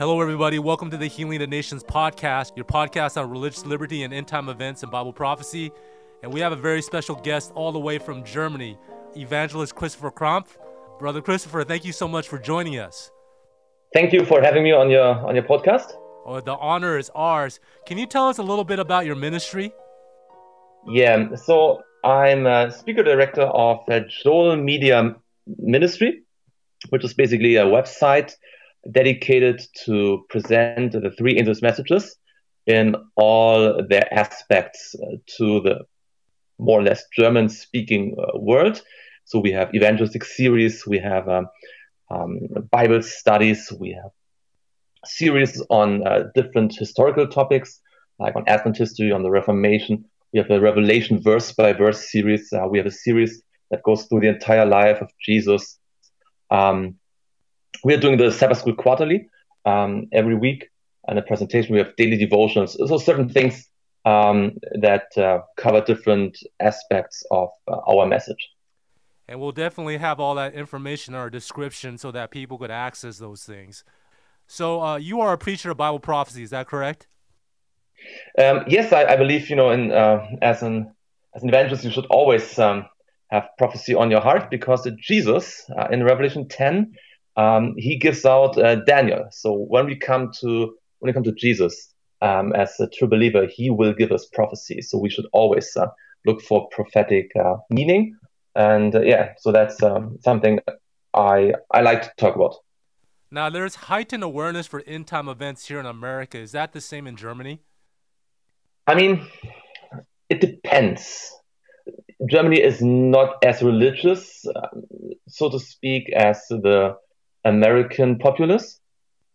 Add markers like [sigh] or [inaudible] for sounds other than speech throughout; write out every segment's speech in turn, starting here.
Hello, everybody. Welcome to the Healing the Nations podcast, your podcast on religious liberty and end time events and Bible prophecy. And we have a very special guest all the way from Germany, evangelist Christopher Kramp. Brother Christopher, thank you so much for joining us. Thank you for having me on your on your podcast. Oh, the honor is ours. Can you tell us a little bit about your ministry? Yeah, so I'm a speaker director of the Joel Media Ministry, which is basically a website dedicated to present the three angels' messages in all their aspects uh, to the more or less German speaking uh, world. So we have evangelistic series, we have um, um, Bible studies, we have series on uh, different historical topics, like on Advent history, on the Reformation. We have a Revelation verse by verse series. Uh, we have a series that goes through the entire life of Jesus. Um, we are doing the Sabbath School quarterly um, every week, and a presentation. We have daily devotions. So certain things um, that uh, cover different aspects of uh, our message. And we'll definitely have all that information in our description so that people could access those things. So uh, you are a preacher of Bible prophecy, is that correct? Um, yes, I, I, believe you know, in, uh, as an as an evangelist, you should always um, have prophecy on your heart because Jesus uh, in Revelation 10 um, he gives out uh, Daniel. So when we come to when we come to Jesus um, as a true believer, he will give us prophecy. So we should always uh, look for prophetic uh, meaning. And uh, yeah, so that's um, something I I like to talk about. Now, there's heightened awareness for end time events here in America. Is that the same in Germany? I mean, it depends. Germany is not as religious, um, so to speak, as the American populace.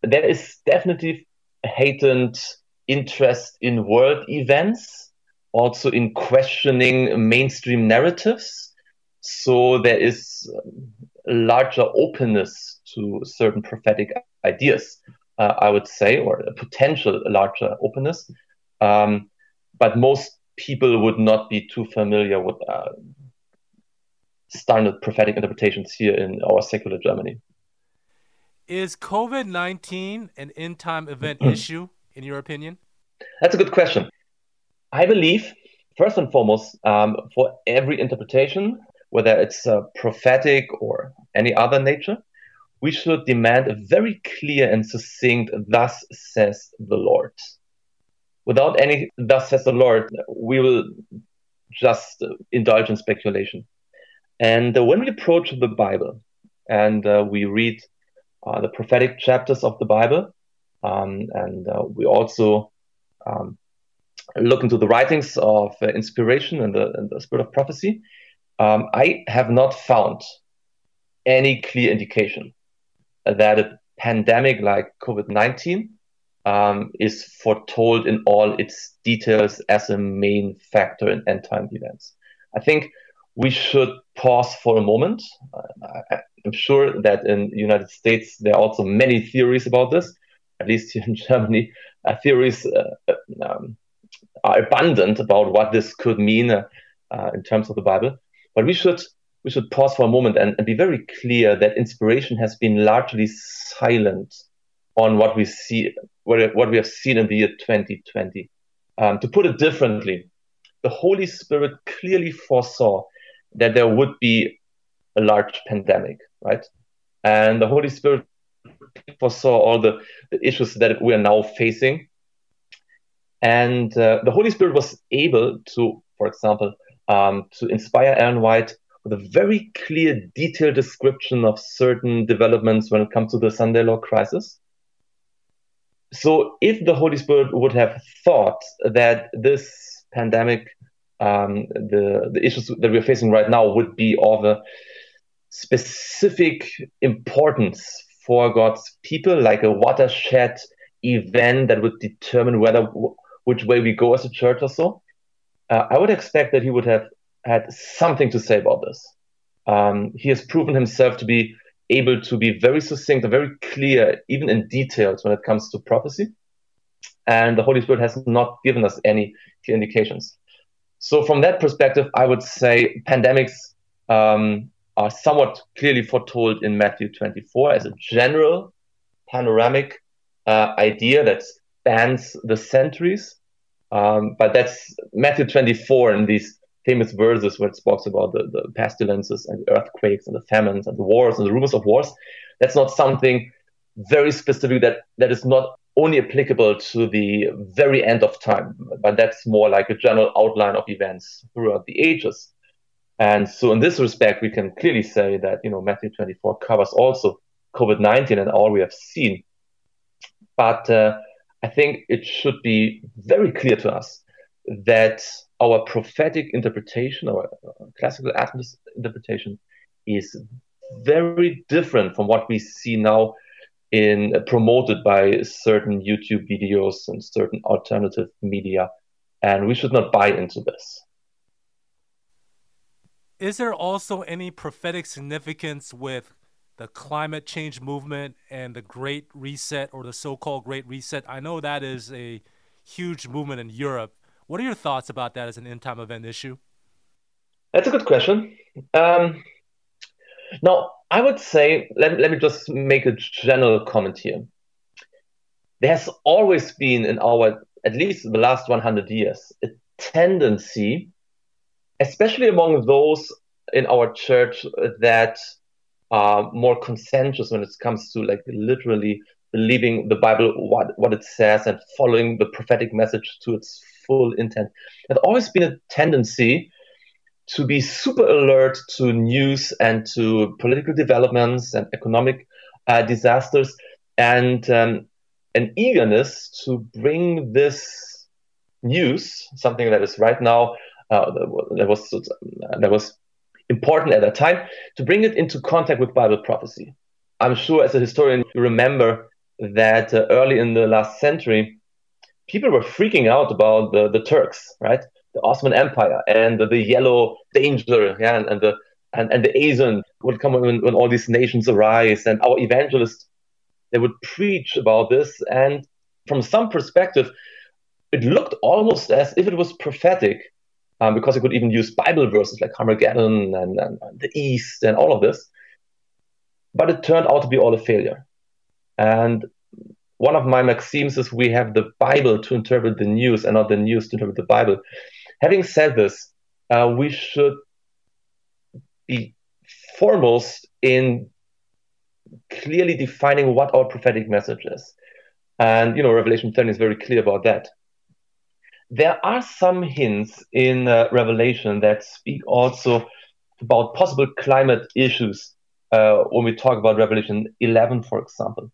There is definitely heightened interest in world events, also in questioning mainstream narratives. So there is larger openness to certain prophetic ideas, uh, I would say, or a potential larger openness. Um, but most people would not be too familiar with uh, standard prophetic interpretations here in our secular Germany. Is COVID 19 an end time event issue, in your opinion? That's a good question. I believe, first and foremost, um, for every interpretation, whether it's uh, prophetic or any other nature, we should demand a very clear and succinct, thus says the Lord. Without any, thus says the Lord, we will just uh, indulge in speculation. And uh, when we approach the Bible and uh, we read uh, the prophetic chapters of the Bible. Um, and uh, we also um, look into the writings of uh, inspiration and the, and the, spirit of prophecy. Um, I have not found any clear indication that a pandemic like COVID 19 um, is foretold in all its details as a main factor in end time events. I think we should pause for a moment. Uh, I, am sure that in the United States there are also many theories about this. At least here in [laughs] Germany, uh, theories uh, um, are abundant about what this could mean uh, uh, in terms of the Bible. But we should we should pause for a moment and, and be very clear that inspiration has been largely silent on what we see, what, what we have seen in the year 2020. Um, to put it differently, the Holy Spirit clearly foresaw that there would be a large pandemic, right? And the Holy Spirit foresaw all the, the issues that we are now facing. And uh, the Holy Spirit was able to, for example, um, to inspire Ellen White with a very clear, detailed description of certain developments when it comes to the Sunday law crisis. So, if the Holy Spirit would have thought that this pandemic um, the the issues that we're facing right now would be of a specific importance for God's people, like a watershed event that would determine whether which way we go as a church or so. Uh, I would expect that he would have had something to say about this. Um, he has proven himself to be able to be very succinct and very clear, even in details when it comes to prophecy. And the Holy Spirit has not given us any clear indications. So from that perspective, I would say pandemics um, are somewhat clearly foretold in Matthew 24 as a general panoramic uh, idea that spans the centuries. Um, but that's Matthew 24 and these famous verses where it talks about the, the pestilences and the earthquakes and the famines and the wars and the rumors of wars. That's not something very specific that, that is not only applicable to the very end of time, but that's more like a general outline of events throughout the ages. And so in this respect, we can clearly say that, you know, Matthew 24 covers also COVID-19 and all we have seen. But uh, I think it should be very clear to us that our prophetic interpretation, our classical Adventist interpretation, is very different from what we see now in uh, promoted by certain YouTube videos and certain alternative media, and we should not buy into this. Is there also any prophetic significance with the climate change movement and the Great Reset or the so-called Great Reset? I know that is a huge movement in Europe. What are your thoughts about that as an end-time event issue? That's a good question. Um, now, I would say, let, let me just make a general comment here. There's always been in our, at least the last 100 years, a tendency, especially among those in our church uh, that are more conscientious when it comes to like literally believing the Bible, what, what it says, and following the prophetic message to its full intent. There's always been a tendency to be super alert to news and to political developments and economic uh, disasters and um, an eagerness to bring this news, something that is right now uh, that was that was important at that time, to bring it into contact with Bible prophecy. I'm sure, as a historian, you remember that uh, early in the last century, people were freaking out about the, the Turks, right? The Ottoman Empire and the, the yellow danger, yeah, and, and the and, and the Asian would come when, when all these nations arise, and our evangelists they would preach about this, and from some perspective, it looked almost as if it was prophetic, um, because it could even use Bible verses like Armageddon and, and, and the East and all of this. But it turned out to be all a failure. And one of my maxims is we have the Bible to interpret the news and not the news to interpret the Bible. Having said this, uh, we should be foremost in clearly defining what our prophetic message is. And, you know, Revelation 10 is very clear about that. There are some hints in uh, Revelation that speak also about possible climate issues uh, when we talk about Revelation 11, for example,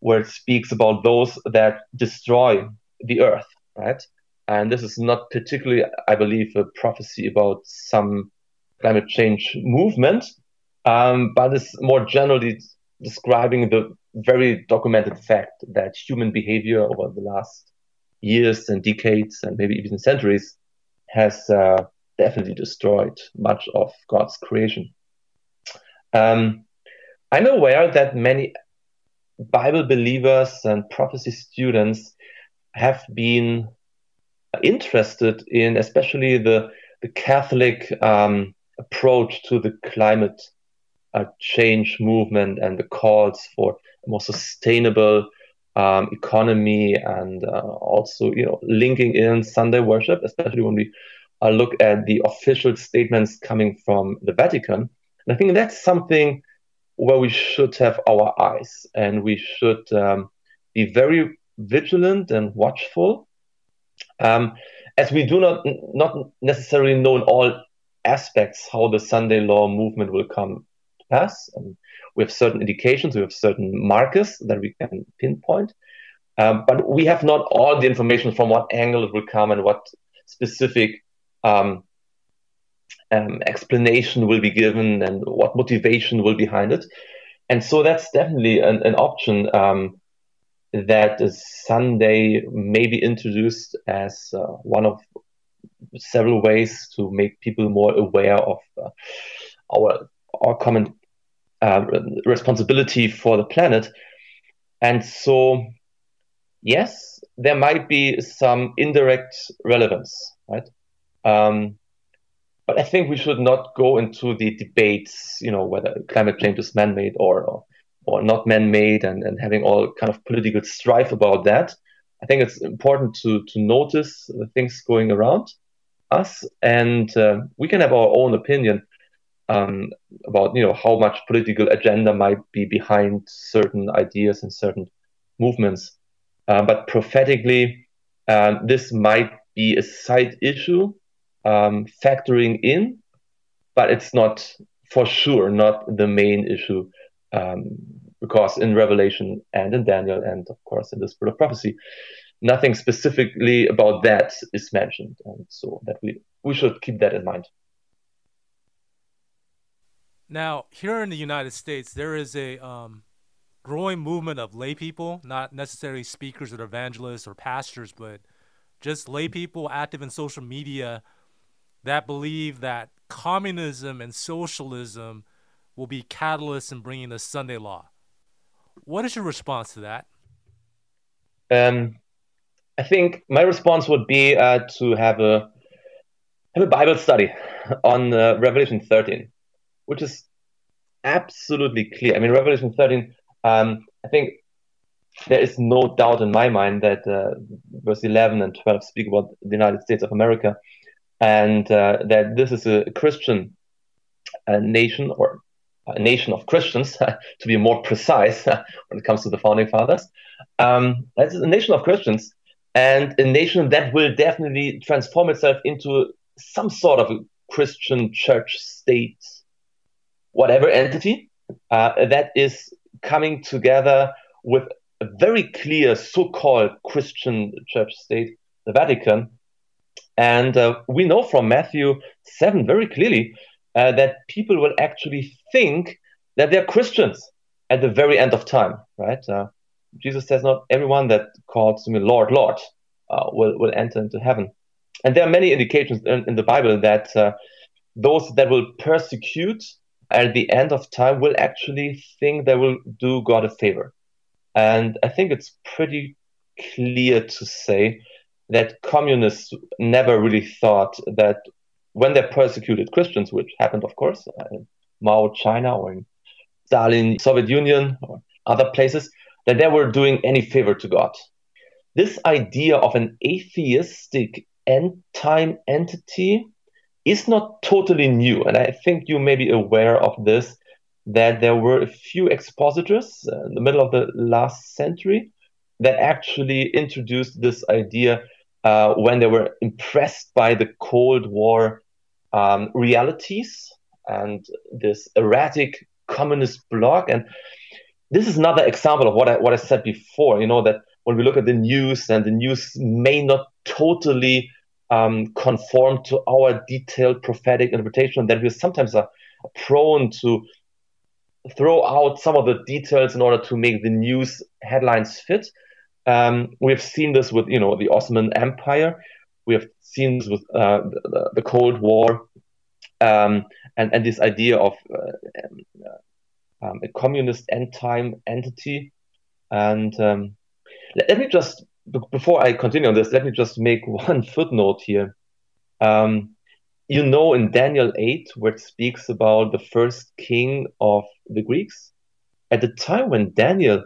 where it speaks about those that destroy the earth, right? And this is not particularly, I believe, a prophecy about some climate change movement, um, but it's more generally describing the very documented fact that human behavior over the last years and decades and maybe even centuries has uh, definitely destroyed much of God's creation. Um, I'm aware that many Bible believers and prophecy students have been interested in especially the, the Catholic um, approach to the climate uh, change movement and the calls for a more sustainable um, economy and uh, also you know linking in Sunday worship, especially when we uh, look at the official statements coming from the Vatican. And I think that's something where we should have our eyes and we should um, be very vigilant and watchful um, as we do not not necessarily know in all aspects how the Sunday law movement will come to pass. We have certain indications, we have certain markers that we can pinpoint, um, but we have not all the information from what angle it will come and what specific um, um, explanation will be given and what motivation will be behind it. And so that's definitely an, an option that Sunday may be introduced as uh, one of several ways to make people more aware of uh, our our common uh, responsibility for the planet. And so, yes, there might be some indirect relevance, right? Um, but I think we should not go into the debates, you know, whether climate change is man-made or, or or not man-made and, and having all kind of political strife about that. I think it's important to to notice the things going around us, and uh, we can have our own opinion um, about you know how much political agenda might be behind certain ideas and certain movements. Uh, but prophetically, um, this might be a side issue um, factoring in, but it's not for sure not the main issue um, because in Revelation and in Daniel and of course in the Spirit of Prophecy, nothing specifically about that is mentioned, and so that we we should keep that in mind. Now, here in the United States, there is a um, growing movement of lay people, not necessarily speakers or evangelists or pastors, but just lay people active in social media that believe that communism and socialism will be catalysts in bringing the Sunday law. What is your response to that? Um, I think my response would be uh, to have a have a Bible study on uh, Revelation 13, which is absolutely clear. I mean, Revelation 13 um, I think there is no doubt in my mind that uh, verse 11 and 12 speak about the United States of America and uh, that this is a Christian uh, nation or a nation of Christians, [laughs] to be more precise [laughs] when it comes to the founding fathers. Um, it's a nation of Christians and a nation that will definitely transform itself into some sort of a Christian church state, whatever entity uh, that is coming together with a very clear so-called Christian church state, the Vatican. And uh, we know from Matthew 7 very clearly uh, that people will actually think that they're Christians at the very end of time, right? Uh, Jesus says, Not everyone that calls me Lord, Lord uh, will, will enter into heaven. And there are many indications in, in the Bible that uh, those that will persecute at the end of time will actually think they will do God a favor. And I think it's pretty clear to say that communists never really thought that when they persecuted Christians, which happened, of course, in Mao, China, or in Stalin, Soviet Union, or other places, that they were doing any favor to God. This idea of an atheistic end time entity is not totally new. And I think you may be aware of this that there were a few expositors in the middle of the last century that actually introduced this idea uh, when they were impressed by the Cold War um, realities and this erratic communist bloc. And this is another example of what I, what I said before, you know, that when we look at the news and the news may not totally um, conform to our detailed prophetic interpretation, that we sometimes are prone to throw out some of the details in order to make the news headlines fit. Um, we've seen this with, you know, the Ottoman Empire. We have seen this with uh, the, the, Cold War, um, and and this idea of uh, um, a communist end time entity. And um, let, let me just before I continue on this, let me just make [laughs] one footnote here. Um, you know, in Daniel 8, where it speaks about the first king of the Greeks, at the time when Daniel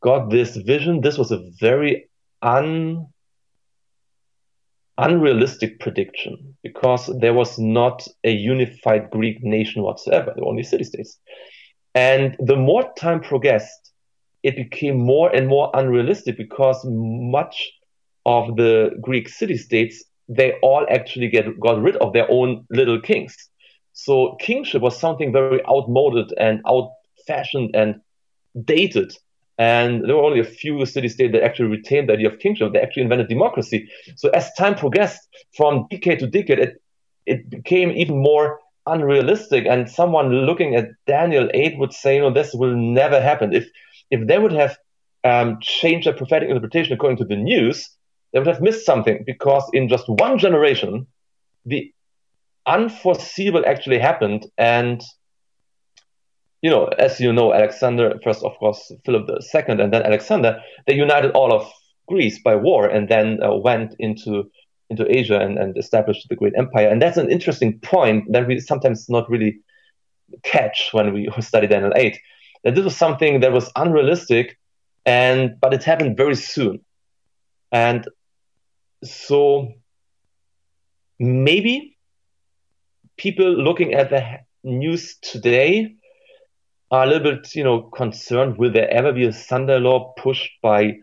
got this vision, this was a very un, unrealistic prediction because there was not a unified Greek nation whatsoever, only city states. And the more time progressed, it became more and more unrealistic because much of the Greek city states they all actually get got rid of their own little kings. So kingship was something very outmoded and out-fashioned and dated. And there were only a few city states that actually retained the idea of kingship. They actually invented democracy. So as time progressed from decade to decade, it it became even more unrealistic. And someone looking at Daniel 8 would say, no, this will never happen. If if they would have um, changed their prophetic interpretation according to the news, they would have missed something because in just one generation, the unforeseeable actually happened. And, you know, as you know, Alexander, first, of course, Philip II, and then Alexander, they united all of Greece by war and then uh, went into into Asia and, and established the great empire. And that's an interesting point that we sometimes not really catch when we [laughs] study Daniel 8 that this was something that was unrealistic, and but it happened very soon, and so maybe people looking at the news today are a little bit, you know, concerned. Will there ever be a Sunday law pushed by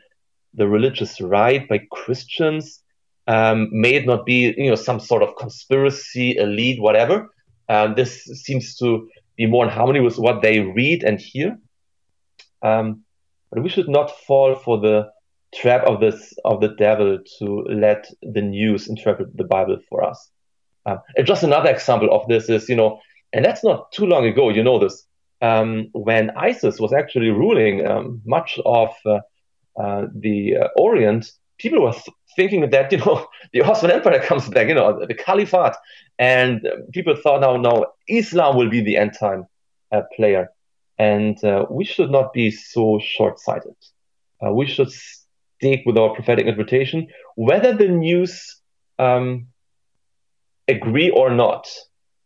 the religious right, by Christians? Um, may it not be, you know, some sort of conspiracy, elite, whatever? Um, this seems to be more in harmony with what they read and hear. Um, but we should not fall for the trap of this of the devil to let the news interpret the Bible for us. Um, and just another example of this is, you know, and that's not too long ago. You know this um, when ISIS was actually ruling um, much of uh, uh, the uh, Orient. People were th- thinking that [laughs] you know the Ottoman Empire comes back, you know, the Caliphate, and people thought now, now Islam will be the end time uh, player, and uh, we should not be so short-sighted. Uh, we should stick with our prophetic interpretation, whether the news um, agree or not,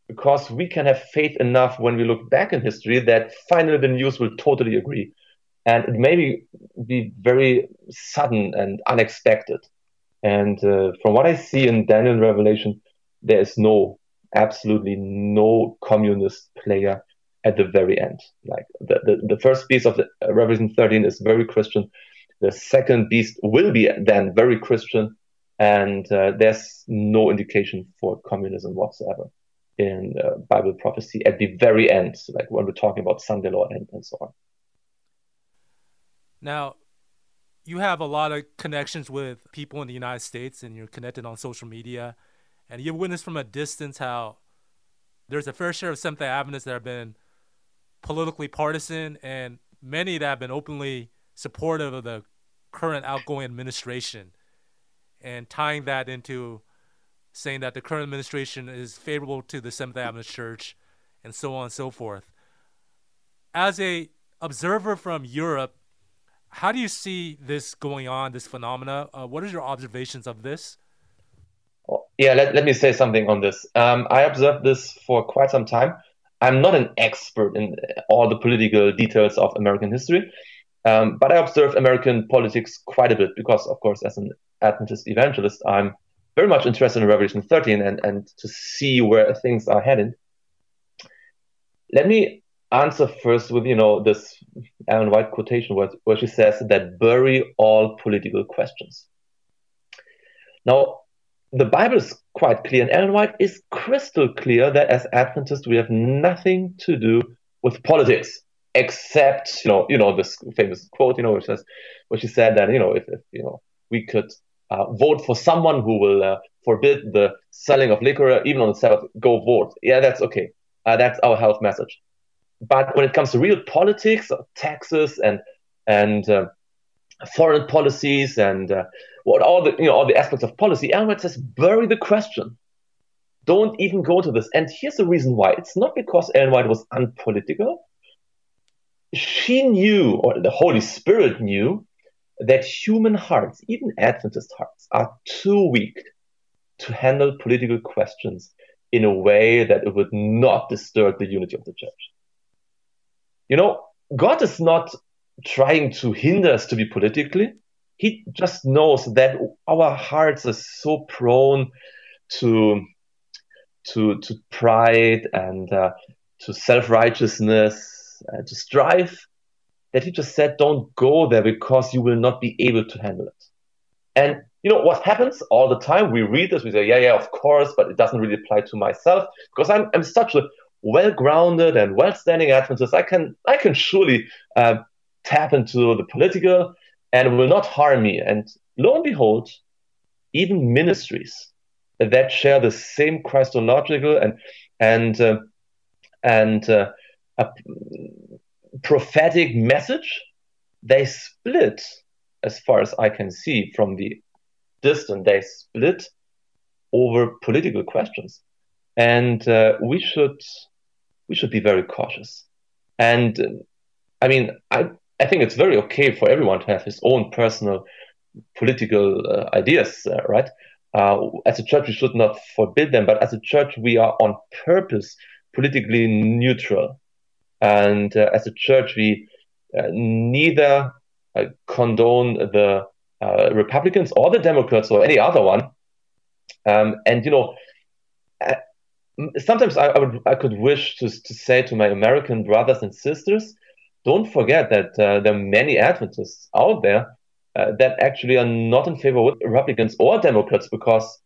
because we can have faith enough when we look back in history that finally the news will totally agree. And it may be, very sudden and unexpected. And uh, from what I see in Daniel Revelation, there is no, absolutely no communist player at the very end. Like the, the, the first piece of the uh, Revelation 13 is very Christian. The second beast will be then very Christian, and uh, there's no indication for communism whatsoever in uh, Bible prophecy at the very end, like when we're talking about Sunday law and, and so on. Now, you have a lot of connections with people in the United States, and you're connected on social media, and you've witnessed from a distance how there's a fair share of Seventh Day Adventists that have been politically partisan, and many that have been openly supportive of the current outgoing administration and tying that into saying that the current administration is favorable to the Seventh Adventist Church and so on and so forth. As a observer from Europe, how do you see this going on, this phenomena? Uh, what are your observations of this? Yeah, let, let me say something on this. Um, I observed this for quite some time. I'm not an expert in all the political details of American history, um, but I observe American politics quite a bit because, of course, as an Adventist evangelist, I'm very much interested in Revelation 13 and, and to see where things are heading. Let me answer first with, you know, this Ellen White quotation where, where she says that bury all political questions. Now, the Bible is quite clear, and Ellen White is crystal clear that as Adventists we have nothing to do with politics except you know you know this famous quote you know which says which she said that you know if, if you know we could uh, vote for someone who will uh, forbid the selling of liquor even on the Sabbath go vote. Yeah that's okay. Uh, that's our health message. But when it comes to real politics taxes and and uh, foreign policies and uh, what all the you know all the aspects of policy White says bury the question. Don't even go to this. And here's the reason why. It's not because Ellen White was unpolitical. She knew, or the Holy Spirit knew, that human hearts, even Adventist hearts, are too weak to handle political questions in a way that it would not disturb the unity of the church. You know, God is not trying to hinder us to be politically. He just knows that our hearts are so prone to to to pride and uh, to self righteousness uh, to strive, he just said, don't go there because you will not be able to handle it. And you know what happens all the time? We read this, we say, yeah, yeah, of course, but it doesn't really apply to myself because I'm, I'm such a well-grounded and well-standing Adventist. I can, I can surely uh, tap into the political and will not harm me. And lo and behold, even ministries that share the same Christological and and uh, and uh, prophetic message, they split, as far as I can see from the distance, they split over political questions. And uh, we should we should be very cautious. And uh, I mean, I I think it's very okay for everyone to have his own personal political uh, ideas, uh, right? Uh, as a church, we should not forbid them, but as a church, we are on purpose politically neutral And uh, as a church, we uh, neither uh, condone the uh, Republicans or the Democrats or any other one. Um, and you know, sometimes I, I, would I could wish to to say to my American brothers and sisters, don't forget that uh, there are many Adventists out there uh, that actually are not in favor with Republicans or Democrats because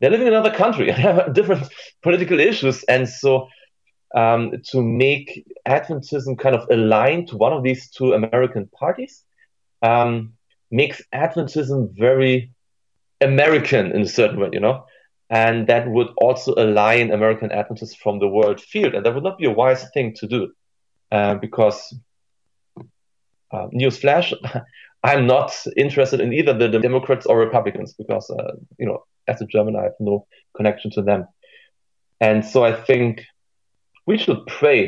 they're living in another country and [laughs] have different political issues, and so um, to make Adventism kind of align to one of these two American parties um, makes Adventism very American in a certain way, you know? And that would also align American Adventists from the world field, and that would not be a wise thing to do, uh, because uh, newsflash, [laughs] I'm not interested in either the, Democrats or Republicans, because uh, you know, as a German, I have no connection to them, and so I think we should pray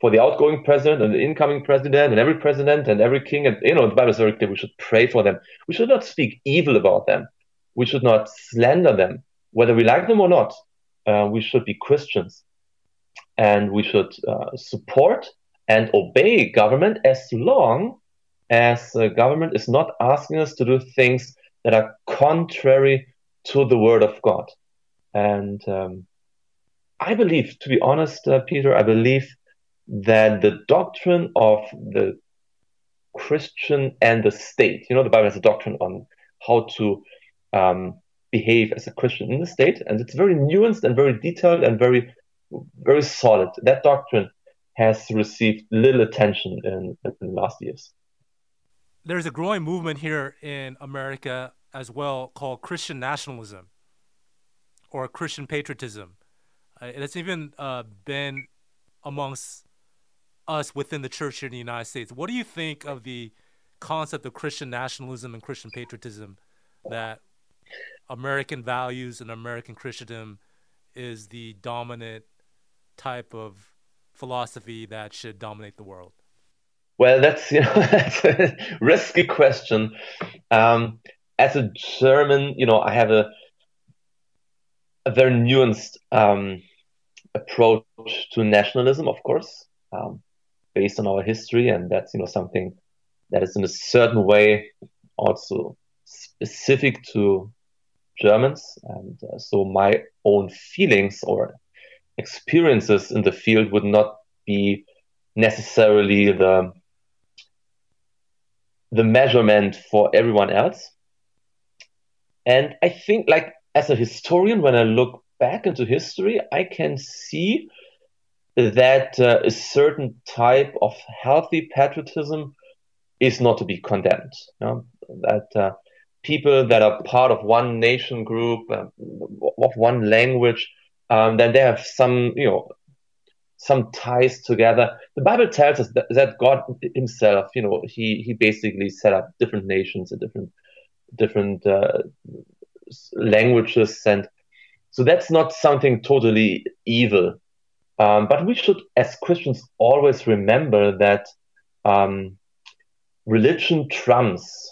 for the outgoing president and the incoming president and every president and every king, and you know, the Bible is very clear. We should pray for them. We should not speak evil about them. We should not slander them whether we like them or not, uh, we should be Christians and we should uh, support and obey government as long as government is not asking us to do things that are contrary to the word of God. And um, I believe, to be honest, uh, Peter, I believe that the doctrine of the Christian and the state, you know, the Bible has a doctrine on how to um, behave as a Christian in the state, and it's very nuanced and very detailed and very, very solid. That doctrine has received little attention in, in the last years. There's a growing movement here in America as well called Christian nationalism or Christian patriotism. It's even uh, been amongst us within the church here in the United States. What do you think of the concept of Christian nationalism and Christian patriotism that American values and American Christendom is the dominant type of philosophy that should dominate the world? Well, that's you know [laughs] that's a risky question. Um, as a German, you know, I have a a very nuanced um, approach to nationalism, of course, um, based on our history, and that's you know something that is in a certain way also specific to Germans. And uh, so my own feelings or experiences in the field would not be necessarily the the measurement for everyone else. And I think, like as a historian, when I look back into history, I can see that uh, a certain type of healthy patriotism is not to be condemned. You know? That uh, people that are part of one nation group, uh, of one language, um, then they have some, you know, some ties together. The Bible tells us that, that, God Himself, you know, He He basically set up different nations and different different uh, languages, and so that's not something totally evil. Um, but we should, as Christians, always remember that um, religion trumps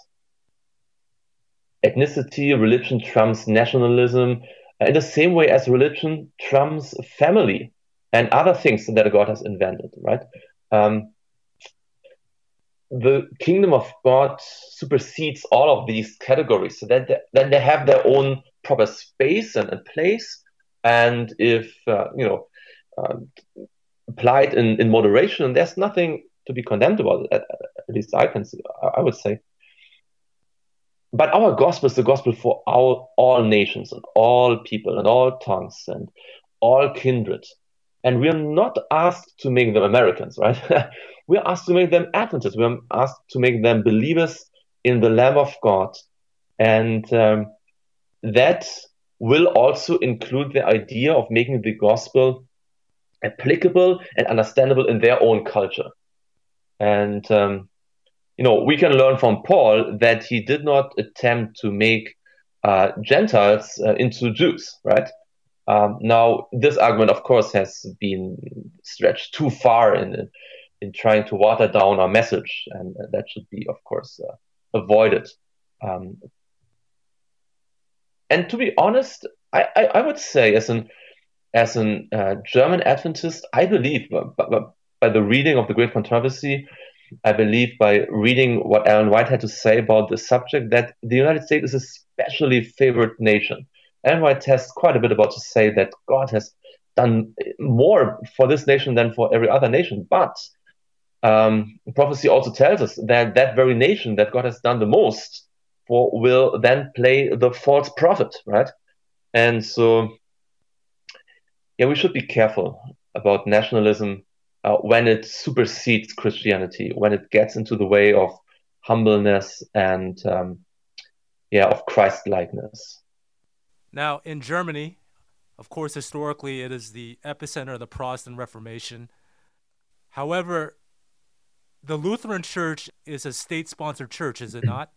ethnicity, religion trumps nationalism, in the same way as religion trumps family and other things that God has invented, right? Um, the kingdom of God supersedes all of these categories, so that then they have their own proper space and, and place. And if uh, you know uh, applied in, in moderation, and there's nothing to be condemned about. At, at least I can, I would say but our gospel is the gospel for all, all nations and all people and all tongues and all kindred. And we're not asked to make them Americans, right? [laughs] we're asked to make them Adventists. We're asked to make them believers in the Lamb of God. And um, that will also include the idea of making the gospel applicable and understandable in their own culture. And um, you know, we can learn from Paul that he did not attempt to make uh, Gentiles uh, into Jews, right? Um, now, this argument, of course, has been stretched too far in in trying to water down our message, and that should be, of course, uh, avoided. Um, and to be honest, I, I, I, would say, as an as an uh, German Adventist, I believe, but, but, by the reading of the Great Controversy, I believe by reading what Ellen White had to say about the subject, that the United States is a specially favored nation. Ellen White has quite a bit about to say that God has done more for this nation than for every other nation. But um, prophecy also tells us that that very nation that God has done the most for will then play the false prophet, right? And so, yeah, we should be careful about nationalism uh, when it supersedes Christianity, when it gets into the way of humbleness and um, yeah, of Christ likeness. Now, in Germany, of course, historically, it is the epicenter of the Protestant Reformation. However, the Lutheran Church is a state sponsored church, is it [clears throat] not?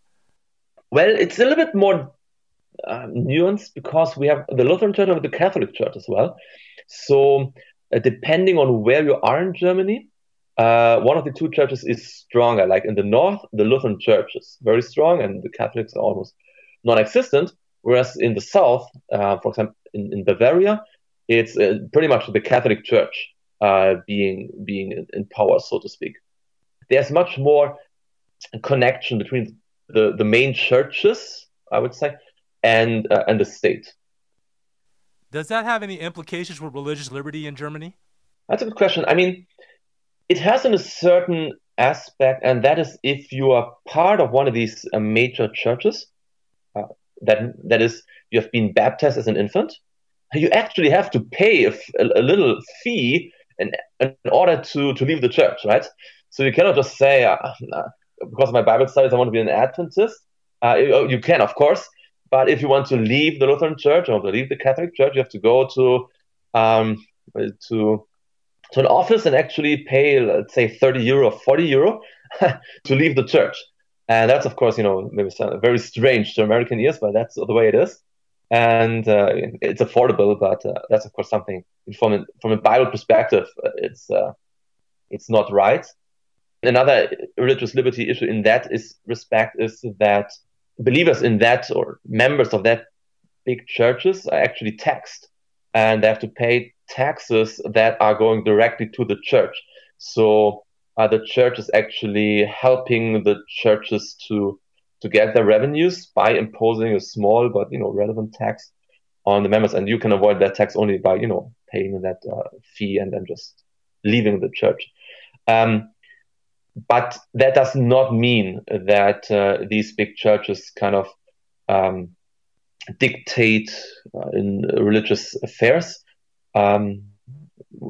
Well, it's a little bit more uh, nuanced because we have the Lutheran Church and the Catholic Church as well. So, uh, depending on where you are in Germany, uh, one of the two churches is stronger. Like in the north, the Lutheran Church is very strong, and the Catholics are almost non-existent. Whereas in the south, uh, for example, in, in Bavaria, it's uh, pretty much the Catholic Church uh, being being in, power, so to speak. There's much more connection between the, the main churches, I would say, and uh, and the state. Does that have any implications for religious liberty in Germany? That's a good question. I mean, it has in a certain aspect, and that is if you are part of one of these uh, major churches, uh, that that is you have been baptized as an infant, you actually have to pay a, a, little fee in, in order to, to leave the church, right? So you cannot just say, uh, because of my Bible studies, I want to be an Adventist. Uh, you, you, can, of course, but if you want to leave the Lutheran Church or to leave the Catholic Church, you have to go to um, to to an office and actually pay, let's say, 30 euro or 40 euro [laughs] to leave the church. And that's, of course, you know, maybe very strange to American ears, but that's the way it is. And uh, it's affordable, but uh, that's, of course, something from a, from a Bible perspective, uh, it's uh, it's not right. Another religious liberty issue in that is respect is that believers in that or members of that big churches are actually taxed, and they have to pay taxes that are going directly to the church. So uh, the church is actually helping the churches to to get their revenues by imposing a small but you know relevant tax on the members, and you can avoid that tax only by you know paying that uh, fee and then just leaving the church. Um, but that does not mean that uh, these big churches kind of um, dictate uh, in religious affairs. Um,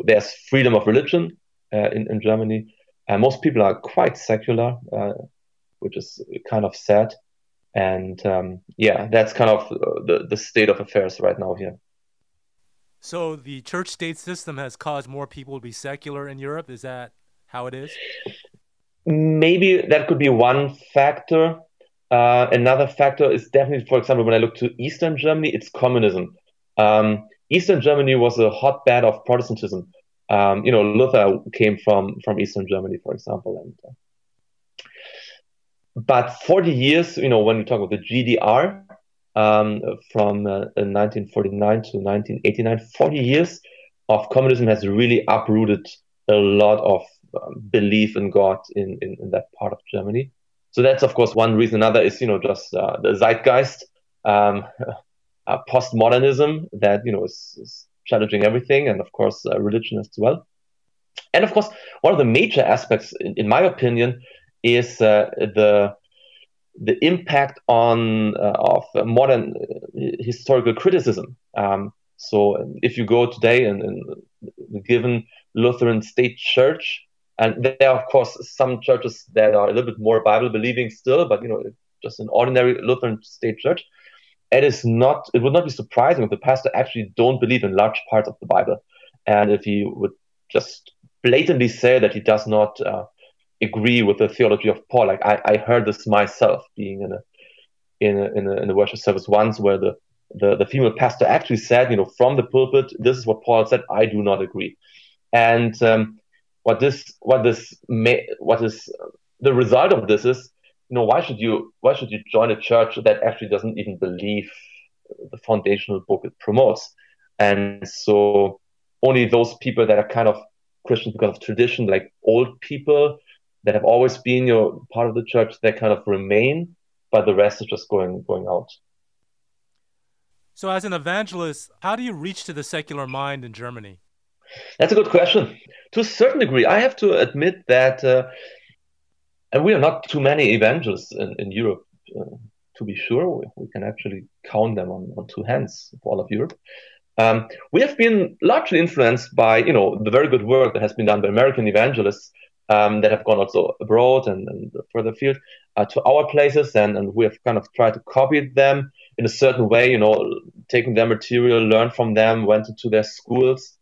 there's freedom of religion uh, in, in Germany, uh, most people are quite secular, uh, which is kind of sad. And um, yeah, that's kind of uh, the, the state of affairs right now here. So the church state system has caused more people to be secular in Europe. Is that how it is? Maybe that could be one factor. Uh, another factor is definitely, for example, when I look to Eastern Germany, it's communism. Um, Eastern Germany was a hotbed of Protestantism um, you know, Luther came from from Eastern Germany, for example, and uh, but 40 years, you know, when we talk about the GDR um, from uh, 1949 to 1989, 40 years of communism has really uprooted a lot of um, belief in God in, in, in, that part of Germany. So that's, of course, one reason. Another is, you know, just uh, the zeitgeist, um, [laughs] uh, postmodernism that, you know, is, is challenging everything, and of course, uh, religion as well. And of course, one of the major aspects, in, in my opinion, is uh, the the impact on uh, of modern uh, historical criticism. Um, so, if you go today in, in given Lutheran state church, and there are of course some churches that are a little bit more Bible believing still, but you know, just an ordinary Lutheran state church. It is not it would not be surprising if the pastor actually don't believe in large parts of the bible. And if he would just blatantly say that he does not uh, agree with the theology of paul like I, I heard this myself being in a in a, in a in a worship service once where the, the the female pastor actually said you know from the pulpit this is what paul said. I do not agree. And um, what this what this may what is the result of this is you know why should you why should you join a church that actually doesn't even believe the foundational book it promotes and so only those people that are kind of Christians because of tradition, like old people that have always been your know, part of the church, they kind of remain, but the rest is just going going out. So, as an evangelist, how do you reach to the secular mind in Germany? That's a good question. To a certain degree, I have to admit that, uh, and we are not too many evangelists in, in Europe, uh, to be sure. We, we, can actually count them on, on two hands for all of Europe. Um, we have been largely influenced by, you know, the very good work that has been done by American evangelists um, that have gone also abroad and, and further afield uh, to our places, and, and we have kind of tried to copy them in a certain way, you know, taking their material, learned from them, went into their schools.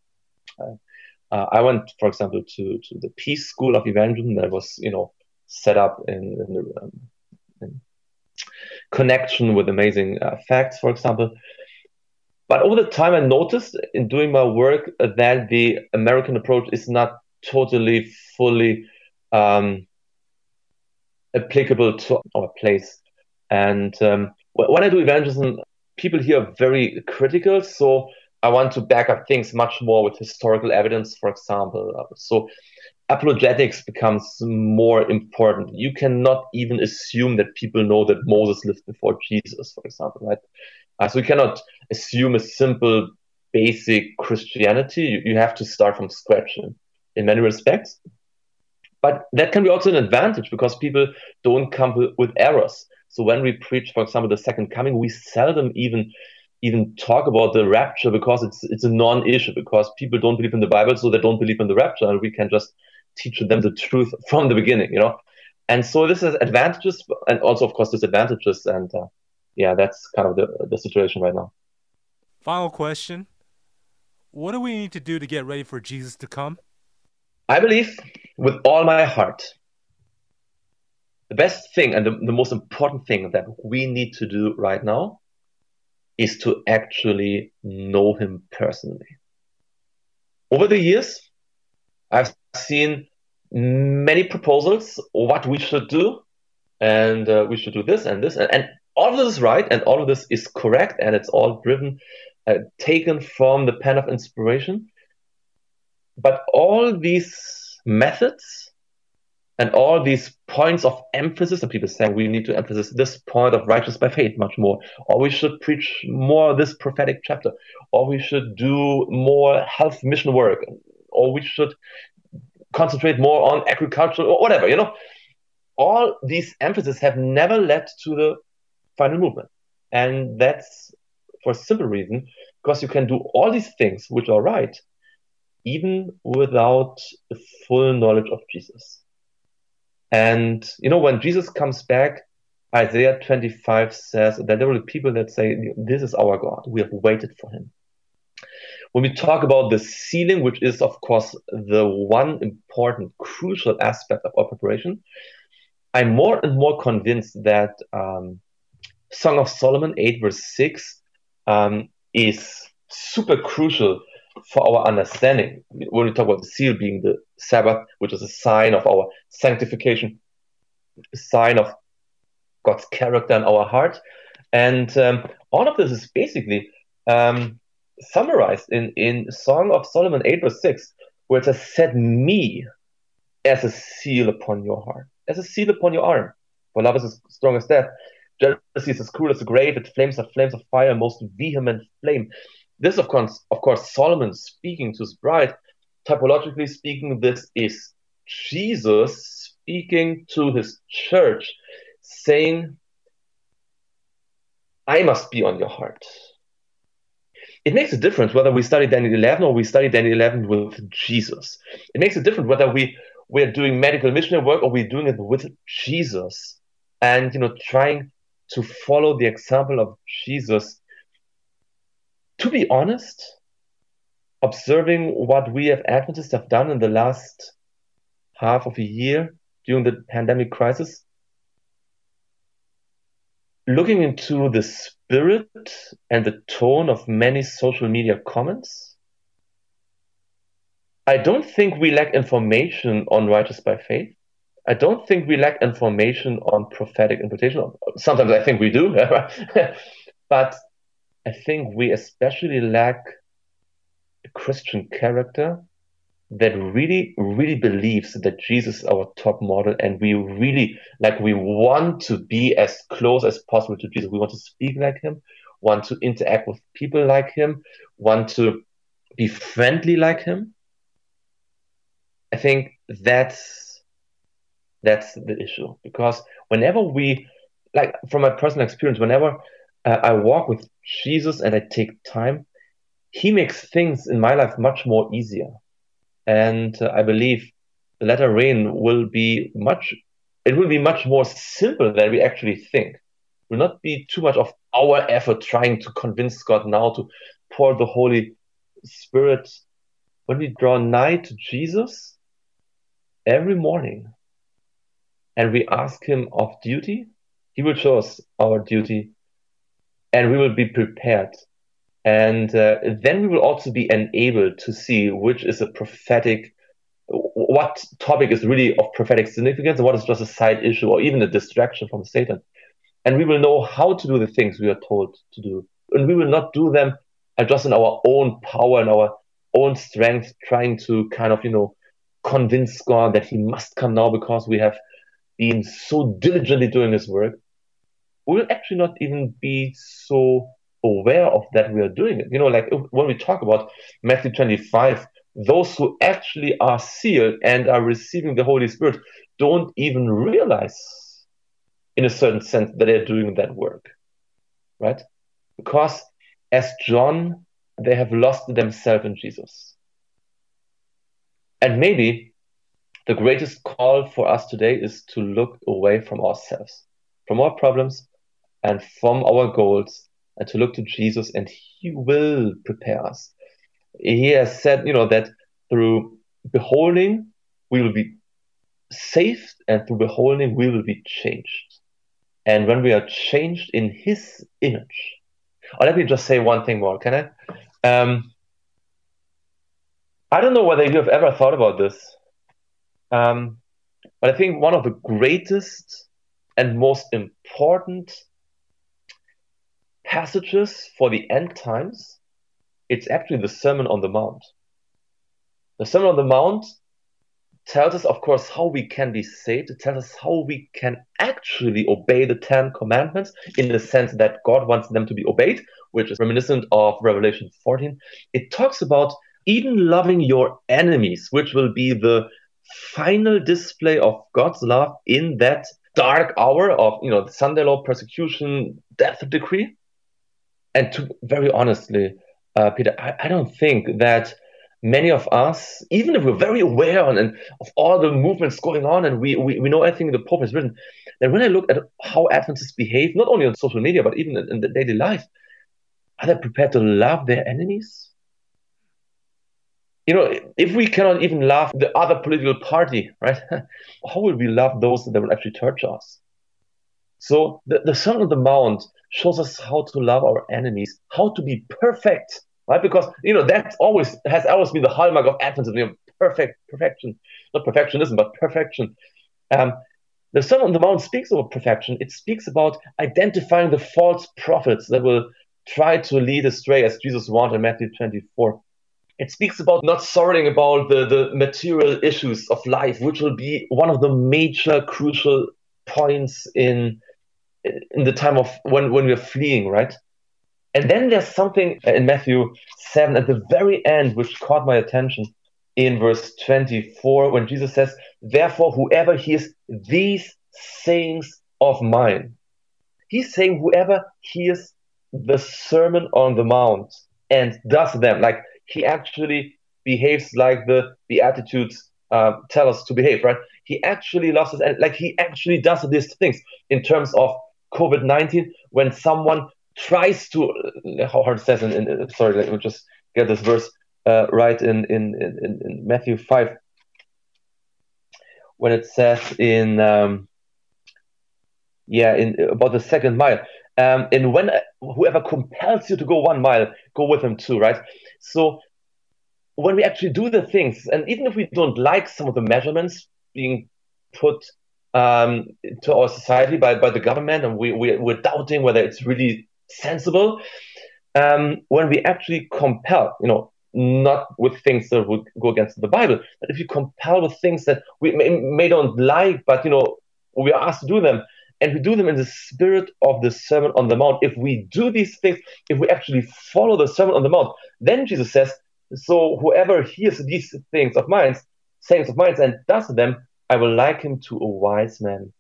Uh, uh, I went, for example, to, to the Peace School of Evangelism that was, you know, set up in, in, the, um, in connection with amazing uh, facts, for example. But over the time, I noticed in doing my work that the American approach is not totally, fully um, applicable to our place. And um, when I do evangelism, people here are very critical. So I want to back up things much more with historical evidence, for example. So apologetics becomes more important. You cannot even assume that people know that Moses lived before Jesus, for example, right? Uh, so you cannot assume a simple, basic Christianity. You, you have to start from scratch in, in many respects. But that can be also an advantage because people don't come with errors. So when we preach, for example, the second coming, we seldom even even talk about the rapture because it's it's a non-issue because people don't believe in the Bible, so they don't believe in the rapture, and we can just teach them the truth from the beginning, you know. And so this has advantages and also, of course, disadvantages. And uh, yeah, that's kind of the the situation right now. Final question: What do we need to do to get ready for Jesus to come? I believe with all my heart the best thing and the, the most important thing that we need to do right now is to actually know him personally. Over the years, I've seen many proposals what we should do, and uh, we should do this and this, and, and, all of this is right, and all of this is correct, and it's all driven, uh, taken from the pen of inspiration. But all these methods and all these points of emphasis that people saying we need to emphasize this point of righteous by faith much more, or we should preach more this prophetic chapter, or we should do more health mission work, or we should concentrate more on agriculture or whatever, you know. All these emphases have never led to the final movement. And that's for a simple reason, because you can do all these things which are right, even without the full knowledge of Jesus. And you know, when Jesus comes back, Isaiah 25 says that there will be people that say, This is our God. We have waited for him. When we talk about the sealing, which is, of course, the one important, crucial aspect of our preparation, I'm more and more convinced that um, Song of Solomon 8, verse 6, um, is super crucial for our understanding. When we talk about the seal being the Sabbath, which is a sign of our sanctification, a sign of God's character in our heart. And um, all of this is basically um, summarized in, in Song of Solomon 8 verse 6, where it says, Set me as a seal upon your heart, as a seal upon your arm. For love is as strong as death. Jealousy is as cruel as the grave. It flames are flames of fire, most vehement flame. This, of course, of course, Solomon speaking to his bride. Typologically speaking, this is Jesus speaking to his church, saying, I must be on your heart. It makes a difference whether we study Daniel 11 or we study Daniel 11 with Jesus. It makes a difference whether we, we're doing medical missionary work or we're doing it with Jesus and, you know, trying to follow the example of Jesus to be honest, observing what we as Adventists have done in the last half of a year during the pandemic crisis, looking into the spirit and the tone of many social media comments, I don't think we lack information on righteous by faith. I don't think we lack information on prophetic interpretation. Sometimes I think we do, [laughs] but I think we especially lack a Christian character that really, really believes that Jesus is our top model and we really, like, we want to be as close as possible to Jesus. We want to speak like him, want to interact with people like him, want to be friendly like him. I think that's that's the issue because whenever we like from my personal experience whenever I walk with Jesus and I take time he makes things in my life much more easier and uh, I believe the latter rain will be much it will be much more simple than we actually think. It will not be too much of our effort trying to convince God now to pour the Holy Spirit. When we draw nigh to Jesus every morning and we ask Him of duty, He will show us our duty and we will be prepared and uh, then we will also be enabled to see which is a prophetic, what topic is really of prophetic significance and what is just a side issue or even a distraction from Satan. And we will know how to do the things we are told to do. And we will not do them just in our own power and our own strength, trying to kind of, you know, convince God that he must come now because we have been so diligently doing his work. We will actually not even be so aware of that we are doing it. You know, like when we talk about Matthew 25, those who actually are sealed and are receiving the Holy Spirit don't even realize, in a certain sense, that they're doing that work, right? Because as John, they have lost themselves in Jesus. And maybe the greatest call for us today is to look away from ourselves, from our problems, and from our goals and to look to Jesus, and He will prepare us. He has said, you know, that through beholding we will be saved, and through beholding we will be changed. And when we are changed in His image, oh, let me just say one thing more, can I? Um, I don't know whether you have ever thought about this, um, but I think one of the greatest and most important passages for the end times, it's actually the Sermon on the Mount. The Sermon on the Mount tells us, of course, how we can be saved. It tells us how we can actually obey the Ten Commandments in the sense that God wants them to be obeyed, which is reminiscent of Revelation 14. It talks about even loving your enemies, which will be the final display of God's love in that dark hour of, you know, the Sunday law, persecution, death decree and to very honestly, uh, Peter, I, I, don't think that many of us, even if we're very aware on, and of all the movements going on and we, we, we know everything the Pope has written, then when I look at how Adventists behave, not only on social media, but even in, in the daily life, are they prepared to love their enemies? You know, if we cannot even love the other political party, right, [laughs] how will we love those that will actually touch us? So the, the Sermon on the Mount shows us how to love our enemies, how to be perfect, right? Because you know that always has always been the hallmark of Adventism, you know, perfect, perfection, not perfectionism, but perfection. Um, the Sermon on the Mount speaks about perfection. It speaks about identifying the false prophets that will try to lead astray, as Jesus warned in Matthew 24. It speaks about not sorrying about the, the material issues of life, which will be one of the major crucial points in in the time of when when we're fleeing, right? And then there's something in Matthew 7 at the very end which caught my attention in verse 24 when Jesus says, Therefore, whoever hears these sayings of mine, he's saying, whoever hears the Sermon on the Mount and does them, like he actually behaves like the Beatitudes uh, tell us to behave, right? He actually loves us, and like he actually does these things in terms of COVID 19 when someone tries to, how hard it says in, in sorry, let me just get this verse uh, right in, in, in, in, Matthew 5 when it says in, um, yeah, in about the second mile. Um, and when whoever compels you to go one mile, go with him too, right? So when we actually do the things, and even if we don't like some of the measurements being put um, to our society by, by the government, and we, we, we're doubting whether it's really sensible. Um, when we actually compel, you know, not with things that would go against the Bible, but if you compel with things that we may, may don't like, but you know we are asked to do them, and we do them in the spirit of the Sermon on the Mount. If we do these things, if we actually follow the Sermon on the Mount, then Jesus says, "So whoever hears these things of mine, sayings of mine, and does them, I will like him to a wise man."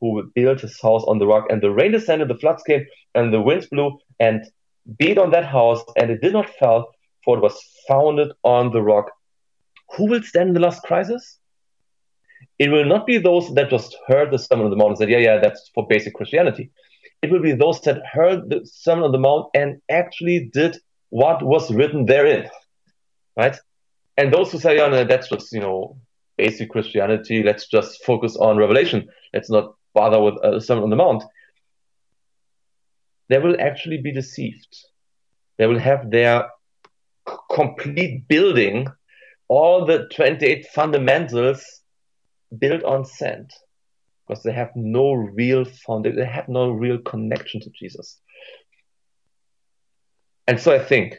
Who built his house on the rock, and the rain descended, the floods came, and the winds blew and beat on that house, and it did not fall, for it was founded on the rock. Who will stand in the last crisis? It will not be those that just heard the Sermon on the Mount and said, yeah, yeah, that's for basic Christianity. It will be those that heard the Sermon on the Mount and actually did what was written therein, right? And those who say, yeah, no, that's just, you know, basic Christianity. Let's just focus on Revelation. Let's not bother with uh, a Sermon on the Mount. They will actually be deceived. They will have their complete building, all the 28 fundamentals built on sand because they have no real foundation, they have no real connection to Jesus. And so I think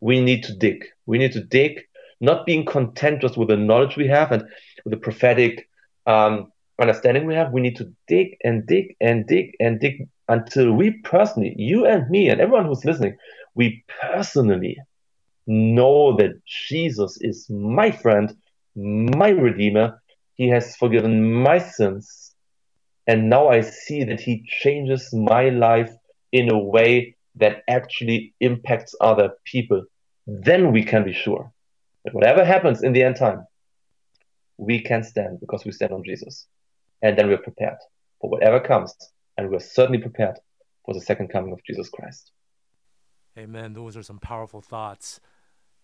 we need to dig. We need to dig, not being content just with the knowledge we have and with the prophetic um, understanding we have. We need to dig and dig and dig and dig until we personally, you and me and everyone who's listening, we personally know that Jesus is my friend, my Redeemer. He has forgiven my sins. And now I see that He changes my life in a way that actually impacts other people. Then we can be sure that whatever happens in the end time, we can stand because we stand on Jesus. And then we're prepared for whatever comes. And we're certainly prepared for the second coming of Jesus Christ. Amen. Those are some powerful thoughts.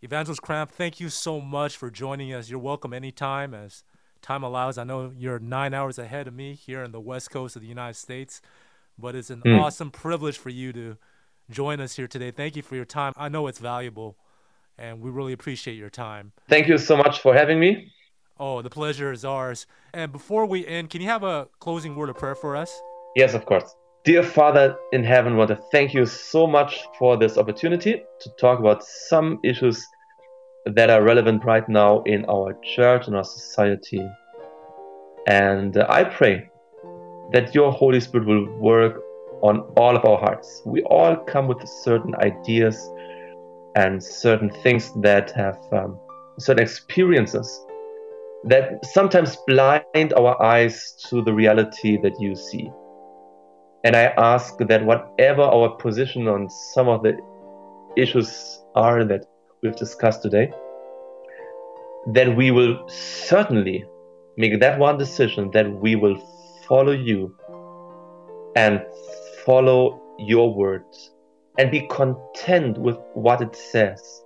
Evangelist Kramp, thank you so much for joining us. You're welcome anytime as time allows. I know you're nine hours ahead of me here in the west coast of the United States, but it's an mm. awesome privilege for you to join us here today. Thank you for your time. I know it's valuable, and we really appreciate your time. Thank you so much for having me. Oh, the pleasure is ours. And before we end, can you have a closing word of prayer for us? Yes, of course. Dear Father in heaven, I want to thank you so much for this opportunity to talk about some issues that are relevant right now in our church and our society. And I pray that your Holy Spirit will work on all of our hearts. We all come with certain ideas and certain things that have um, certain experiences that sometimes blind our eyes to the reality that you see. And I ask that whatever our position on some of the issues are that we've discussed today, that we will certainly make that one decision that we will follow you and follow your words and be content with what it says.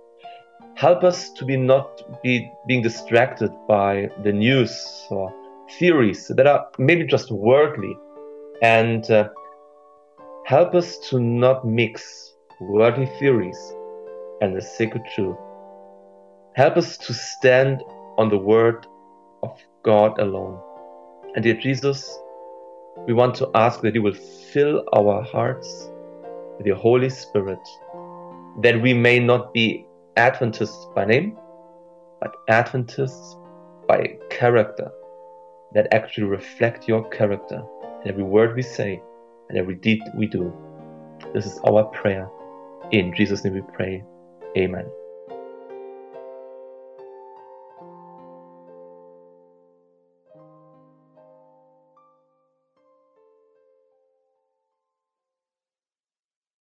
Help us to be not be being distracted by the news or theories that are maybe just worldly and uh, Help us to not mix worldly theories and the sacred truth. Help us to stand on the word of God alone. And dear Jesus, we want to ask that you will fill our hearts your Holy Spirit, that we may not be Adventists by name, but Adventists by character, that actually reflect your character in every word we say and every deed we do. This is our prayer. In Jesus' name we pray. Amen.